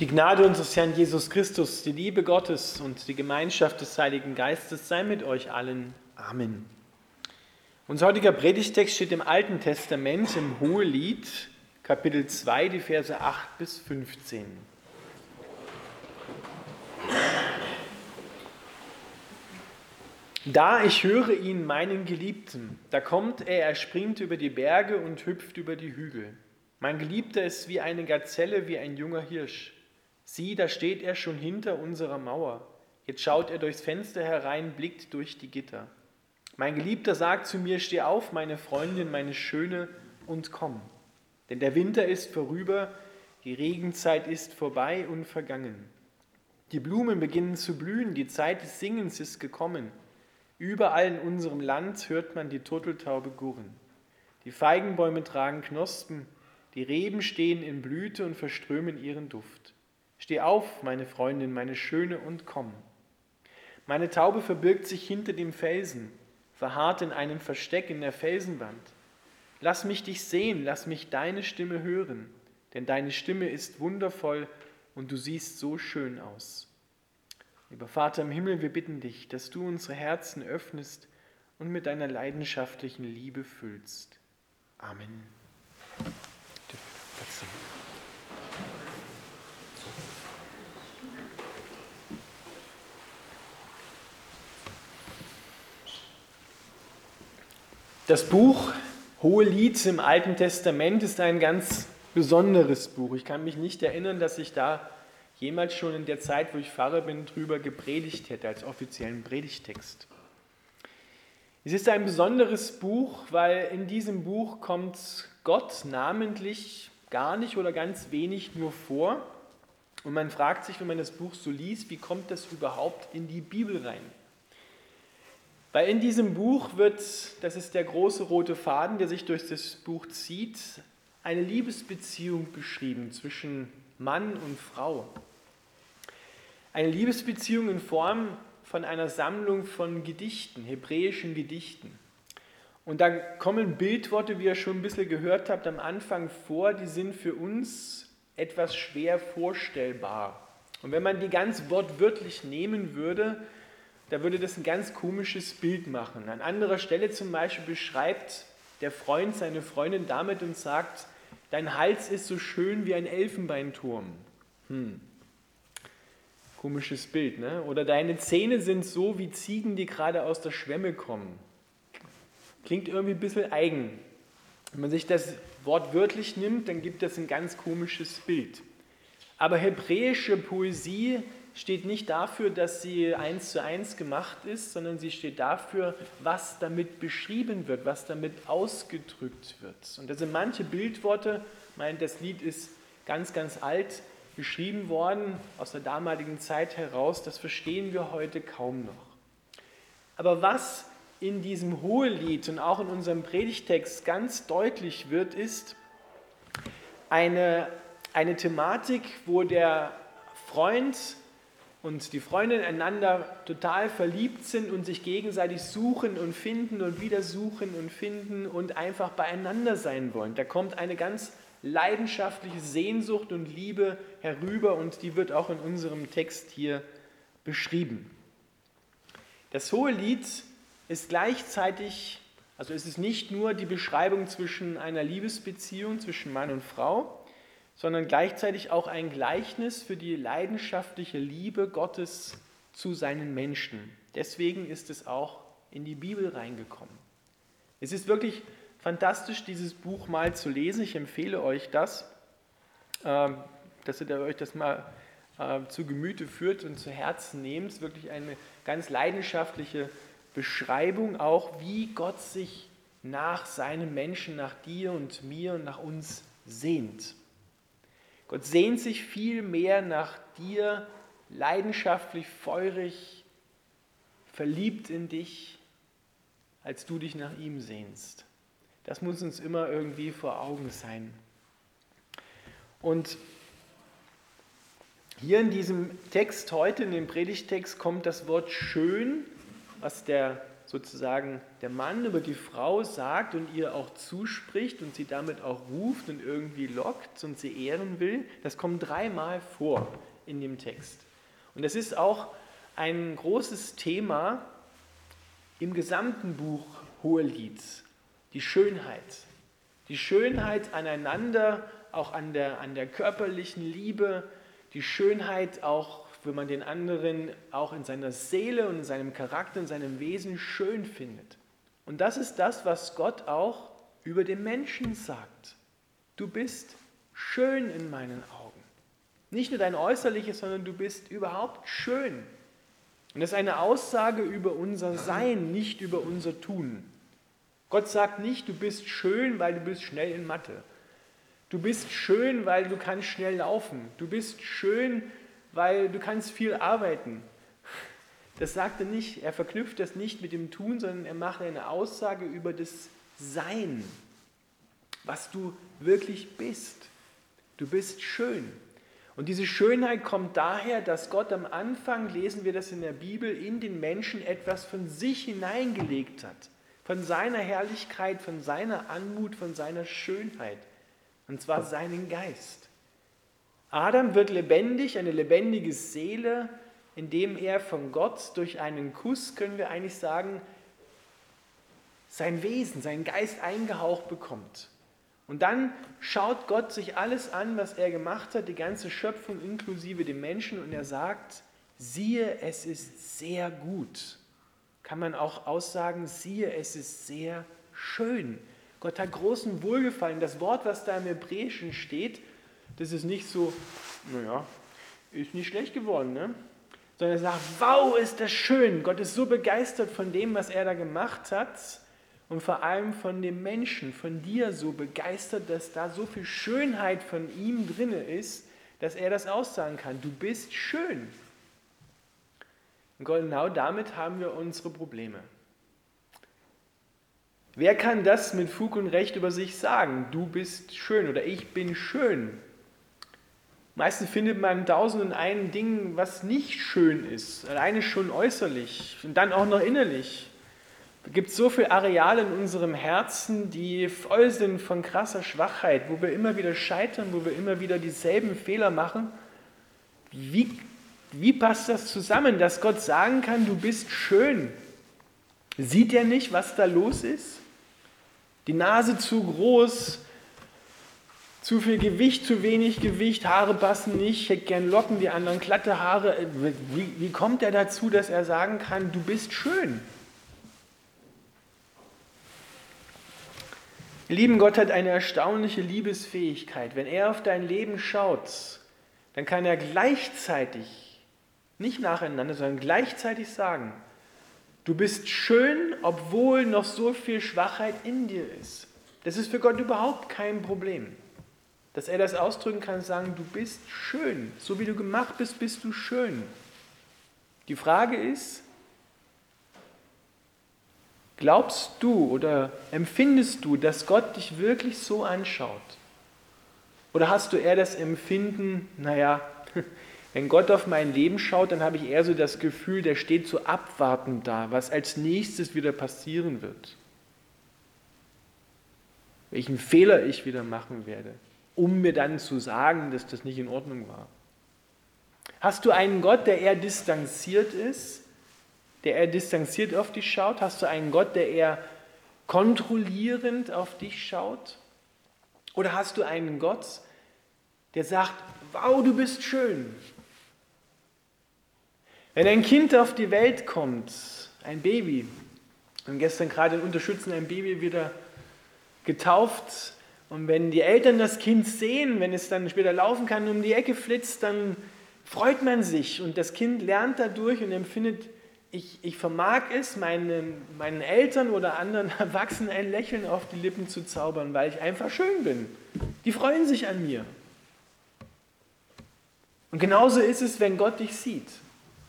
Die Gnade unseres Herrn Jesus Christus, die Liebe Gottes und die Gemeinschaft des Heiligen Geistes sei mit euch allen. Amen. Unser heutiger Predigtext steht im Alten Testament im Hohelied, Kapitel 2, die Verse 8 bis 15. Da ich höre ihn, meinen Geliebten, da kommt er, er springt über die Berge und hüpft über die Hügel. Mein Geliebter ist wie eine Gazelle, wie ein junger Hirsch. Sieh, da steht er schon hinter unserer Mauer. Jetzt schaut er durchs Fenster herein, blickt durch die Gitter. Mein Geliebter sagt zu mir, steh auf, meine Freundin, meine Schöne, und komm. Denn der Winter ist vorüber, die Regenzeit ist vorbei und vergangen. Die Blumen beginnen zu blühen, die Zeit des Singens ist gekommen. Überall in unserem Land hört man die Turteltaube gurren. Die Feigenbäume tragen Knospen, die Reben stehen in Blüte und verströmen ihren Duft. Steh auf, meine Freundin, meine Schöne, und komm. Meine Taube verbirgt sich hinter dem Felsen, verharrt in einem Versteck in der Felsenwand. Lass mich dich sehen, lass mich deine Stimme hören, denn deine Stimme ist wundervoll und du siehst so schön aus. Lieber Vater im Himmel, wir bitten dich, dass du unsere Herzen öffnest und mit deiner leidenschaftlichen Liebe füllst. Amen. Das Buch Hohe Lied im Alten Testament ist ein ganz besonderes Buch. Ich kann mich nicht erinnern, dass ich da jemals schon in der Zeit, wo ich Pfarrer bin, drüber gepredigt hätte als offiziellen Predigtext. Es ist ein besonderes Buch, weil in diesem Buch kommt Gott namentlich gar nicht oder ganz wenig nur vor. Und man fragt sich, wenn man das Buch so liest, wie kommt das überhaupt in die Bibel rein? Weil in diesem Buch wird, das ist der große rote Faden, der sich durch das Buch zieht, eine Liebesbeziehung beschrieben zwischen Mann und Frau. Eine Liebesbeziehung in Form von einer Sammlung von Gedichten, hebräischen Gedichten. Und da kommen Bildworte, wie ihr schon ein bisschen gehört habt, am Anfang vor, die sind für uns etwas schwer vorstellbar. Und wenn man die ganz wortwörtlich nehmen würde, da würde das ein ganz komisches Bild machen. An anderer Stelle zum Beispiel beschreibt der Freund seine Freundin damit und sagt, dein Hals ist so schön wie ein Elfenbeinturm. Hm. Komisches Bild, ne? Oder deine Zähne sind so wie Ziegen, die gerade aus der Schwemme kommen. Klingt irgendwie ein bisschen eigen. Wenn man sich das Wort wörtlich nimmt, dann gibt das ein ganz komisches Bild. Aber hebräische Poesie steht nicht dafür, dass sie eins zu eins gemacht ist, sondern sie steht dafür, was damit beschrieben wird, was damit ausgedrückt wird. Und das sind manche Bildworte, ich meine, das Lied ist ganz, ganz alt geschrieben worden, aus der damaligen Zeit heraus, das verstehen wir heute kaum noch. Aber was in diesem Hohelied und auch in unserem Predigtext ganz deutlich wird, ist eine, eine Thematik, wo der Freund und die Freundinnen einander total verliebt sind und sich gegenseitig suchen und finden und wieder suchen und finden und einfach beieinander sein wollen. Da kommt eine ganz leidenschaftliche Sehnsucht und Liebe herüber und die wird auch in unserem Text hier beschrieben. Das hohe Lied ist gleichzeitig, also es ist nicht nur die Beschreibung zwischen einer Liebesbeziehung zwischen Mann und Frau, sondern gleichzeitig auch ein Gleichnis für die leidenschaftliche Liebe Gottes zu seinen Menschen. Deswegen ist es auch in die Bibel reingekommen. Es ist wirklich fantastisch, dieses Buch mal zu lesen. Ich empfehle euch das, ähm, dass ihr euch das mal äh, zu Gemüte führt und zu Herzen nehmt. Es ist wirklich eine ganz leidenschaftliche Beschreibung, auch wie Gott sich nach seinem Menschen, nach dir und mir und nach uns sehnt. Gott sehnt sich viel mehr nach dir, leidenschaftlich, feurig, verliebt in dich, als du dich nach ihm sehnst. Das muss uns immer irgendwie vor Augen sein. Und hier in diesem Text heute, in dem Predigtext, kommt das Wort schön, was der sozusagen der Mann über die Frau sagt und ihr auch zuspricht und sie damit auch ruft und irgendwie lockt und sie ehren will, das kommt dreimal vor in dem Text. Und das ist auch ein großes Thema im gesamten Buch Hohelied, die Schönheit. Die Schönheit aneinander, auch an der, an der körperlichen Liebe, die Schönheit auch wenn man den anderen auch in seiner Seele und in seinem Charakter, in seinem Wesen schön findet. Und das ist das, was Gott auch über den Menschen sagt. Du bist schön in meinen Augen. Nicht nur dein Äußerliches, sondern du bist überhaupt schön. Und das ist eine Aussage über unser Sein, nicht über unser Tun. Gott sagt nicht, du bist schön, weil du bist schnell in Mathe. Du bist schön, weil du kannst schnell laufen. Du bist schön, weil du kannst viel arbeiten. Das sagt er nicht, er verknüpft das nicht mit dem Tun, sondern er macht eine Aussage über das Sein, was du wirklich bist. Du bist schön. Und diese Schönheit kommt daher, dass Gott am Anfang, lesen wir das in der Bibel, in den Menschen etwas von sich hineingelegt hat. Von seiner Herrlichkeit, von seiner Anmut, von seiner Schönheit. Und zwar seinen Geist. Adam wird lebendig, eine lebendige Seele, indem er von Gott durch einen Kuss, können wir eigentlich sagen, sein Wesen, seinen Geist eingehaucht bekommt. Und dann schaut Gott sich alles an, was er gemacht hat, die ganze Schöpfung inklusive dem Menschen, und er sagt, siehe, es ist sehr gut. Kann man auch aussagen, siehe, es ist sehr schön. Gott hat großen Wohlgefallen. Das Wort, was da im Hebräischen steht, das ist nicht so, naja, ist nicht schlecht geworden, ne? sondern er sagt, wow, ist das schön. Gott ist so begeistert von dem, was er da gemacht hat und vor allem von dem Menschen, von dir so begeistert, dass da so viel Schönheit von ihm drin ist, dass er das aussagen kann. Du bist schön. Und genau damit haben wir unsere Probleme. Wer kann das mit Fug und Recht über sich sagen? Du bist schön oder ich bin schön. Meistens findet man tausend und ein Ding, was nicht schön ist, alleine schon äußerlich und dann auch noch innerlich. Es gibt so viele Areale in unserem Herzen, die voll sind von krasser Schwachheit, wo wir immer wieder scheitern, wo wir immer wieder dieselben Fehler machen. Wie, wie passt das zusammen, dass Gott sagen kann, du bist schön? Sieht er nicht, was da los ist? Die Nase zu groß, zu viel Gewicht, zu wenig Gewicht, Haare passen nicht, ich hätte gern Locken, die anderen glatte Haare. Wie, wie kommt er dazu, dass er sagen kann, du bist schön? Lieben, Gott hat eine erstaunliche Liebesfähigkeit. Wenn er auf dein Leben schaut, dann kann er gleichzeitig, nicht nacheinander, sondern gleichzeitig sagen, du bist schön, obwohl noch so viel Schwachheit in dir ist. Das ist für Gott überhaupt kein Problem. Dass er das ausdrücken kann, sagen, du bist schön. So wie du gemacht bist, bist du schön. Die Frage ist, glaubst du oder empfindest du, dass Gott dich wirklich so anschaut? Oder hast du eher das Empfinden, naja, wenn Gott auf mein Leben schaut, dann habe ich eher so das Gefühl, der steht so abwartend da, was als nächstes wieder passieren wird. Welchen Fehler ich wieder machen werde um mir dann zu sagen, dass das nicht in Ordnung war? Hast du einen Gott, der eher distanziert ist, der eher distanziert auf dich schaut? Hast du einen Gott, der eher kontrollierend auf dich schaut? Oder hast du einen Gott, der sagt, wow, du bist schön? Wenn ein Kind auf die Welt kommt, ein Baby, und gestern gerade in Unterstützen ein Baby wieder getauft, und wenn die Eltern das Kind sehen, wenn es dann später laufen kann, um die Ecke flitzt, dann freut man sich und das Kind lernt dadurch und empfindet, ich, ich vermag es, meinen, meinen Eltern oder anderen Erwachsenen ein Lächeln auf die Lippen zu zaubern, weil ich einfach schön bin. Die freuen sich an mir. Und genauso ist es, wenn Gott dich sieht.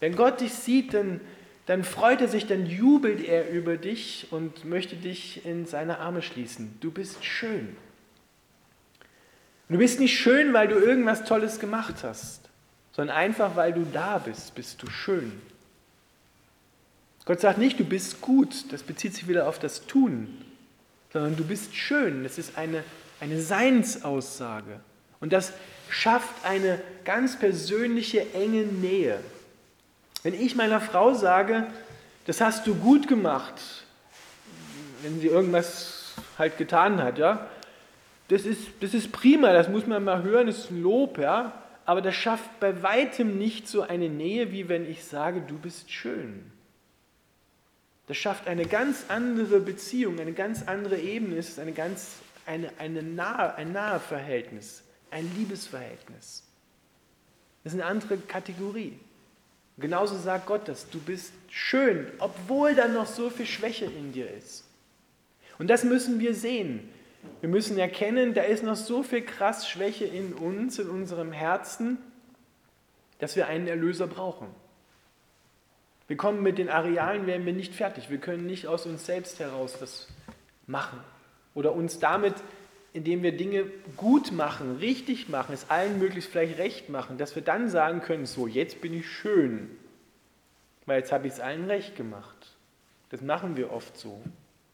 Wenn Gott dich sieht, dann, dann freut er sich, dann jubelt er über dich und möchte dich in seine Arme schließen. Du bist schön. Du bist nicht schön, weil du irgendwas Tolles gemacht hast, sondern einfach, weil du da bist, bist du schön. Gott sagt nicht, du bist gut, das bezieht sich wieder auf das Tun, sondern du bist schön. Das ist eine, eine Seinsaussage. Und das schafft eine ganz persönliche, enge Nähe. Wenn ich meiner Frau sage, das hast du gut gemacht, wenn sie irgendwas halt getan hat, ja, das ist, das ist prima, das muss man mal hören, das ist ein Lob, ja, aber das schafft bei weitem nicht so eine Nähe, wie wenn ich sage, du bist schön. Das schafft eine ganz andere Beziehung, eine ganz andere Ebene, es ist eine ganz, eine, eine nahe, ein nahe Verhältnis, ein Liebesverhältnis. Das ist eine andere Kategorie. Genauso sagt Gott das, du bist schön, obwohl da noch so viel Schwäche in dir ist. Und das müssen wir sehen. Wir müssen erkennen, da ist noch so viel krass Schwäche in uns, in unserem Herzen, dass wir einen Erlöser brauchen. Wir kommen mit den Arealen, werden wir nicht fertig. Wir können nicht aus uns selbst heraus das machen. Oder uns damit, indem wir Dinge gut machen, richtig machen, es allen möglichst vielleicht recht machen, dass wir dann sagen können, so, jetzt bin ich schön, weil jetzt habe ich es allen recht gemacht. Das machen wir oft so.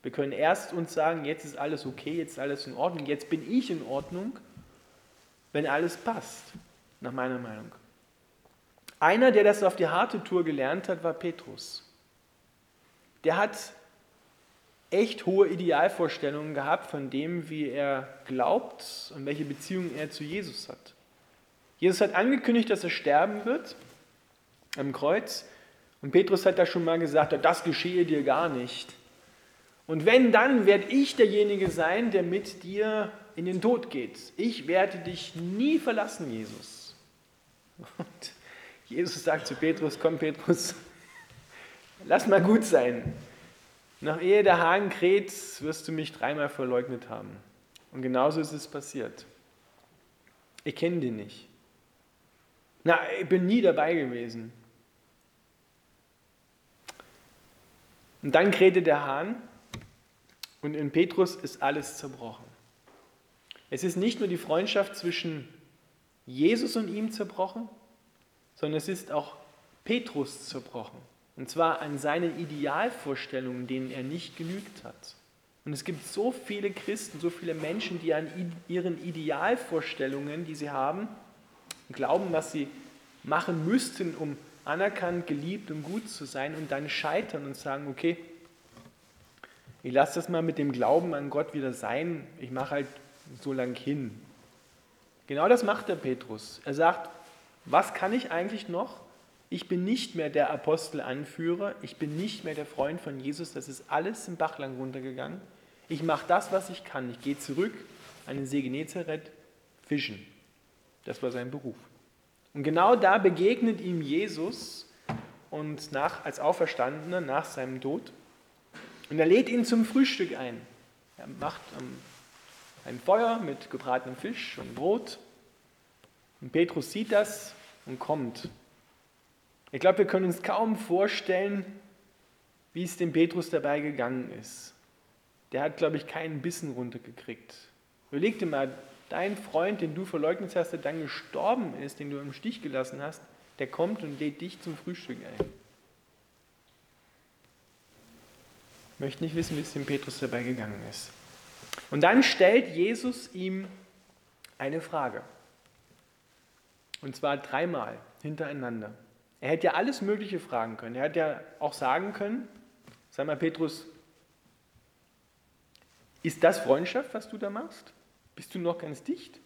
Wir können erst uns sagen, jetzt ist alles okay, jetzt ist alles in Ordnung, jetzt bin ich in Ordnung, wenn alles passt, nach meiner Meinung. Einer, der das auf die harte Tour gelernt hat, war Petrus. Der hat echt hohe Idealvorstellungen gehabt von dem, wie er glaubt und welche Beziehung er zu Jesus hat. Jesus hat angekündigt, dass er sterben wird am Kreuz. Und Petrus hat da schon mal gesagt, das geschehe dir gar nicht. Und wenn, dann werde ich derjenige sein, der mit dir in den Tod geht. Ich werde dich nie verlassen, Jesus. Und Jesus sagt zu Petrus, komm Petrus, lass mal gut sein. Nach ehe der Hahn kräht, wirst du mich dreimal verleugnet haben. Und genauso ist es passiert. Ich kenne den nicht. Na, ich bin nie dabei gewesen. Und dann krähte der Hahn und in Petrus ist alles zerbrochen. Es ist nicht nur die Freundschaft zwischen Jesus und ihm zerbrochen, sondern es ist auch Petrus zerbrochen. Und zwar an seinen Idealvorstellungen, denen er nicht genügt hat. Und es gibt so viele Christen, so viele Menschen, die an ihren Idealvorstellungen, die sie haben, glauben, was sie machen müssten, um anerkannt, geliebt und gut zu sein und dann scheitern und sagen, okay, ich lasse das mal mit dem Glauben an Gott wieder sein, ich mache halt so lang hin. Genau das macht der Petrus. Er sagt, was kann ich eigentlich noch? Ich bin nicht mehr der Apostelanführer, ich bin nicht mehr der Freund von Jesus, das ist alles im Bachlang runtergegangen. Ich mache das, was ich kann. Ich gehe zurück an den See Genezareth, fischen. Das war sein Beruf. Und genau da begegnet ihm Jesus und nach, als Auferstandener nach seinem Tod und er lädt ihn zum Frühstück ein. Er macht ein Feuer mit gebratenem Fisch und Brot. Und Petrus sieht das und kommt. Ich glaube, wir können uns kaum vorstellen, wie es dem Petrus dabei gegangen ist. Der hat, glaube ich, keinen Bissen runtergekriegt. Überleg dir mal, dein Freund, den du verleugnet hast, der dann gestorben ist, den du im Stich gelassen hast, der kommt und lädt dich zum Frühstück ein. Ich möchte nicht wissen, wie es dem Petrus dabei gegangen ist. Und dann stellt Jesus ihm eine Frage. Und zwar dreimal hintereinander. Er hätte ja alles Mögliche fragen können. Er hätte ja auch sagen können, sag mal Petrus, ist das Freundschaft, was du da machst? Bist du noch ganz dicht?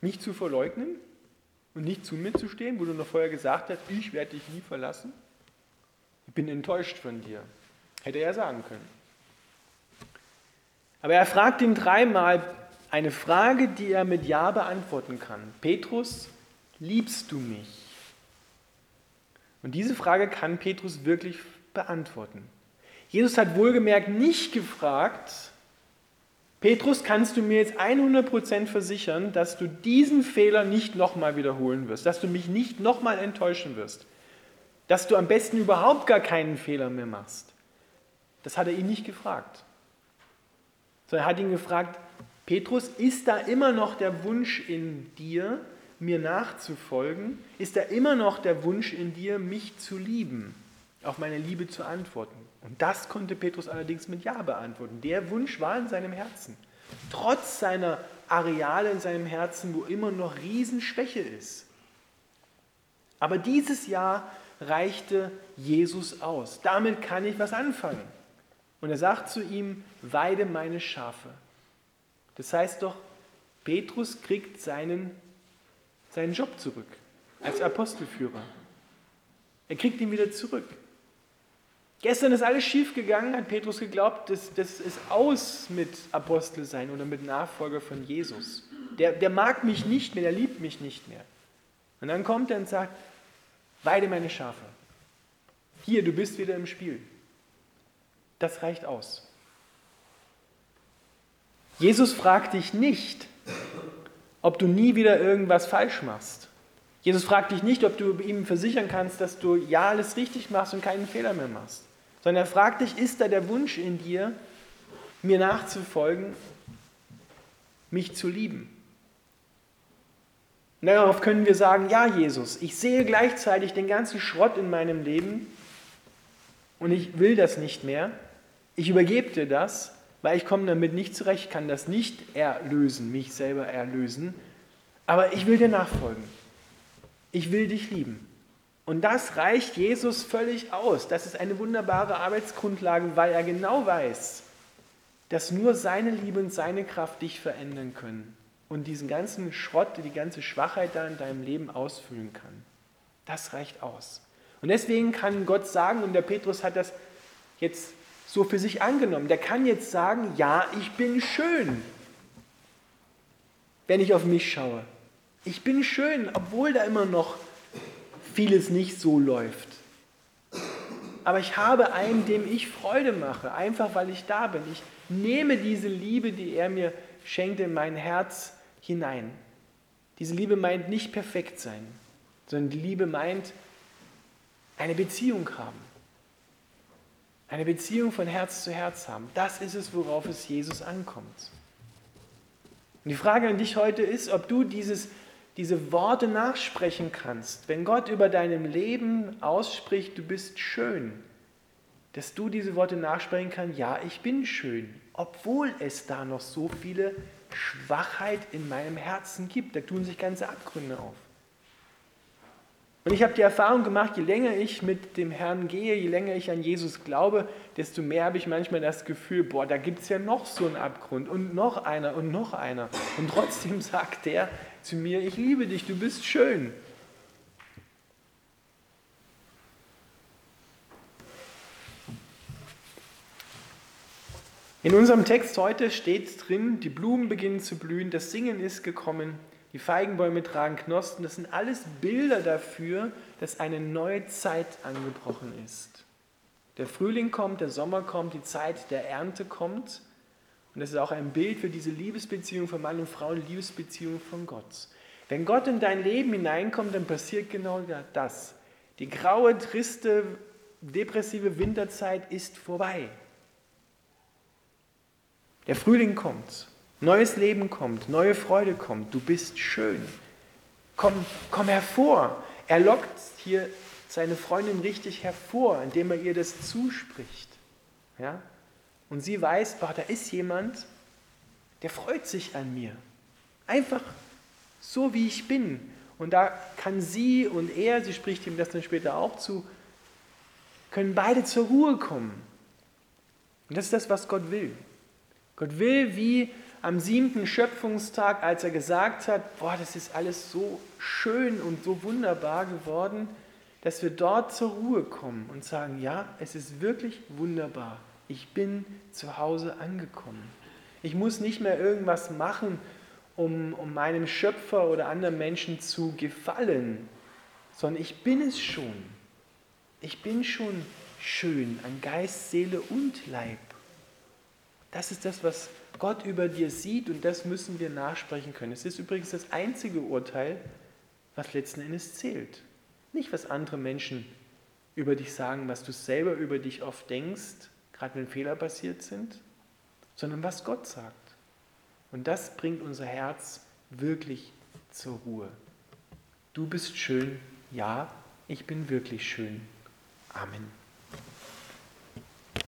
Mich zu verleugnen und nicht zu mir zu stehen, wo du noch vorher gesagt hast, ich werde dich nie verlassen? Ich bin enttäuscht von dir. Hätte er sagen können. Aber er fragt ihn dreimal eine Frage, die er mit Ja beantworten kann. Petrus, liebst du mich? Und diese Frage kann Petrus wirklich beantworten. Jesus hat wohlgemerkt nicht gefragt, Petrus, kannst du mir jetzt 100% versichern, dass du diesen Fehler nicht nochmal wiederholen wirst, dass du mich nicht nochmal enttäuschen wirst, dass du am besten überhaupt gar keinen Fehler mehr machst. Das hat er ihn nicht gefragt. Sondern er hat ihn gefragt, Petrus, ist da immer noch der Wunsch in dir, mir nachzufolgen? Ist da immer noch der Wunsch in dir, mich zu lieben? auf meine Liebe zu antworten. Und das konnte Petrus allerdings mit Ja beantworten. Der Wunsch war in seinem Herzen. Trotz seiner Areale in seinem Herzen, wo immer noch Riesenschwäche ist. Aber dieses Ja reichte Jesus aus. Damit kann ich was anfangen. Und er sagt zu ihm, weide meine Schafe. Das heißt doch, Petrus kriegt seinen, seinen Job zurück als Apostelführer. Er kriegt ihn wieder zurück. Gestern ist alles schief gegangen, hat Petrus geglaubt, das, das ist aus mit Apostel sein oder mit Nachfolger von Jesus. Der, der mag mich nicht mehr, der liebt mich nicht mehr. Und dann kommt er und sagt, weide meine Schafe. Hier, du bist wieder im Spiel. Das reicht aus. Jesus fragt dich nicht, ob du nie wieder irgendwas falsch machst. Jesus fragt dich nicht, ob du ihm versichern kannst, dass du ja alles richtig machst und keinen Fehler mehr machst. Sondern er fragt dich, ist da der Wunsch in dir, mir nachzufolgen, mich zu lieben? Und darauf können wir sagen, ja Jesus, ich sehe gleichzeitig den ganzen Schrott in meinem Leben und ich will das nicht mehr. Ich übergebe dir das, weil ich komme damit nicht zurecht, kann das nicht erlösen, mich selber erlösen, aber ich will dir nachfolgen ich will dich lieben. Und das reicht Jesus völlig aus. Das ist eine wunderbare Arbeitsgrundlage, weil er genau weiß, dass nur seine Liebe und seine Kraft dich verändern können und diesen ganzen Schrott, die ganze Schwachheit da in deinem Leben ausfüllen kann. Das reicht aus. Und deswegen kann Gott sagen, und der Petrus hat das jetzt so für sich angenommen, der kann jetzt sagen, ja, ich bin schön, wenn ich auf mich schaue. Ich bin schön, obwohl da immer noch vieles nicht so läuft. Aber ich habe einen, dem ich Freude mache, einfach weil ich da bin. Ich nehme diese Liebe, die er mir schenkt, in mein Herz hinein. Diese Liebe meint nicht perfekt sein, sondern die Liebe meint eine Beziehung haben. Eine Beziehung von Herz zu Herz haben. Das ist es, worauf es Jesus ankommt. Und die Frage an dich heute ist, ob du dieses diese Worte nachsprechen kannst, wenn Gott über deinem Leben ausspricht, du bist schön, dass du diese Worte nachsprechen kannst, ja, ich bin schön, obwohl es da noch so viele Schwachheit in meinem Herzen gibt. Da tun sich ganze Abgründe auf. Und ich habe die Erfahrung gemacht, je länger ich mit dem Herrn gehe, je länger ich an Jesus glaube, desto mehr habe ich manchmal das Gefühl, boah, da gibt es ja noch so einen Abgrund und noch einer und noch einer. Und trotzdem sagt der zu mir, ich liebe dich, du bist schön. In unserem Text heute steht drin, die Blumen beginnen zu blühen, das Singen ist gekommen, die Feigenbäume tragen Knospen, das sind alles Bilder dafür, dass eine neue Zeit angebrochen ist. Der Frühling kommt, der Sommer kommt, die Zeit der Ernte kommt. Und das ist auch ein Bild für diese Liebesbeziehung von Mann und Frau, eine Liebesbeziehung von Gott. Wenn Gott in dein Leben hineinkommt, dann passiert genau das. Die graue, triste, depressive Winterzeit ist vorbei. Der Frühling kommt. Neues Leben kommt, neue Freude kommt, du bist schön. Komm, komm hervor. Er lockt hier seine Freundin richtig hervor, indem er ihr das zuspricht. Ja? Und sie weiß, boah, da ist jemand, der freut sich an mir. Einfach so, wie ich bin. Und da kann sie und er, sie spricht ihm das dann später auch zu, können beide zur Ruhe kommen. Und das ist das, was Gott will. Gott will, wie am siebten Schöpfungstag, als er gesagt hat, boah, das ist alles so schön und so wunderbar geworden, dass wir dort zur Ruhe kommen und sagen, ja, es ist wirklich wunderbar. Ich bin zu Hause angekommen. Ich muss nicht mehr irgendwas machen, um, um meinem Schöpfer oder anderen Menschen zu gefallen, sondern ich bin es schon. Ich bin schon schön an Geist, Seele und Leib. Das ist das, was Gott über dir sieht und das müssen wir nachsprechen können. Es ist übrigens das einzige Urteil, was letzten Endes zählt. Nicht, was andere Menschen über dich sagen, was du selber über dich oft denkst, gerade wenn Fehler passiert sind, sondern was Gott sagt. Und das bringt unser Herz wirklich zur Ruhe. Du bist schön, ja, ich bin wirklich schön. Amen.